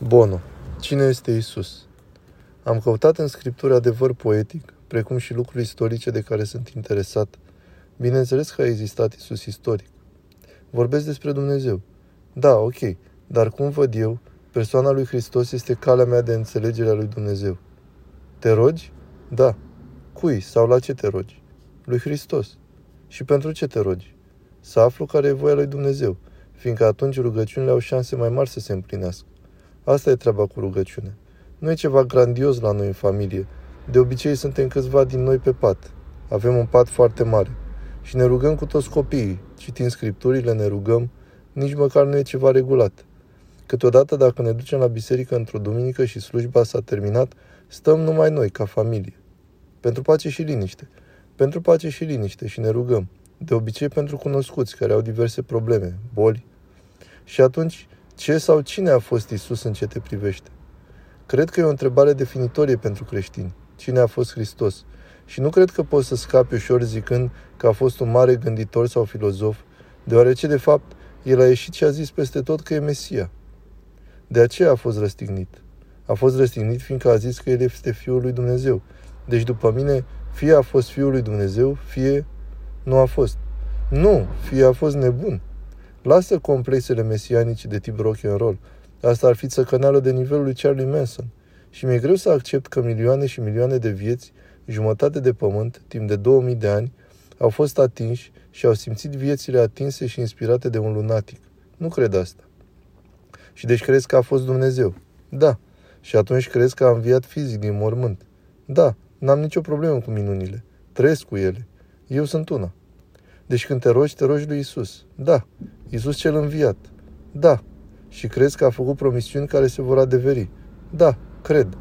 Bono. Cine este Isus? Am căutat în scripturi adevăr poetic, precum și lucruri istorice de care sunt interesat. Bineînțeles că a existat Isus istoric. Vorbesc despre Dumnezeu. Da, ok, dar cum văd eu, persoana lui Hristos este calea mea de înțelegere a lui Dumnezeu. Te rogi? Da. Cui sau la ce te rogi? Lui Hristos. Și pentru ce te rogi? Să aflu care e voia lui Dumnezeu, fiindcă atunci rugăciunile au șanse mai mari să se împlinească. Asta e treaba cu rugăciune. Nu e ceva grandios la noi în familie. De obicei suntem câțiva din noi pe pat. Avem un pat foarte mare. Și ne rugăm cu toți copiii. Citim scripturile, ne rugăm. Nici măcar nu e ceva regulat. Câteodată, dacă ne ducem la biserică într-o duminică și slujba s-a terminat, stăm numai noi, ca familie. Pentru pace și liniște. Pentru pace și liniște și ne rugăm. De obicei pentru cunoscuți care au diverse probleme, boli. Și atunci ce sau cine a fost Isus în ce te privește? Cred că e o întrebare definitorie pentru creștini. Cine a fost Hristos? Și nu cred că poți să scapi ușor zicând că a fost un mare gânditor sau filozof, deoarece, de fapt, el a ieșit și a zis peste tot că e Mesia. De aceea a fost răstignit. A fost răstignit fiindcă a zis că el este Fiul lui Dumnezeu. Deci, după mine, fie a fost Fiul lui Dumnezeu, fie nu a fost. Nu, fie a fost nebun. Lasă complexele mesianice de tip rock and roll. Asta ar fi țăcăneală de nivelul lui Charlie Manson. Și mi-e greu să accept că milioane și milioane de vieți, jumătate de pământ, timp de 2000 de ani, au fost atinși și au simțit viețile atinse și inspirate de un lunatic. Nu cred asta. Și deci crezi că a fost Dumnezeu? Da. Și atunci crezi că a înviat fizic din mormânt? Da. N-am nicio problemă cu minunile. Trăiesc cu ele. Eu sunt una. Deci când te rogi, te rogi lui Isus. Da. Isus cel înviat. Da. Și crezi că a făcut promisiuni care se vor adeveri. Da, cred.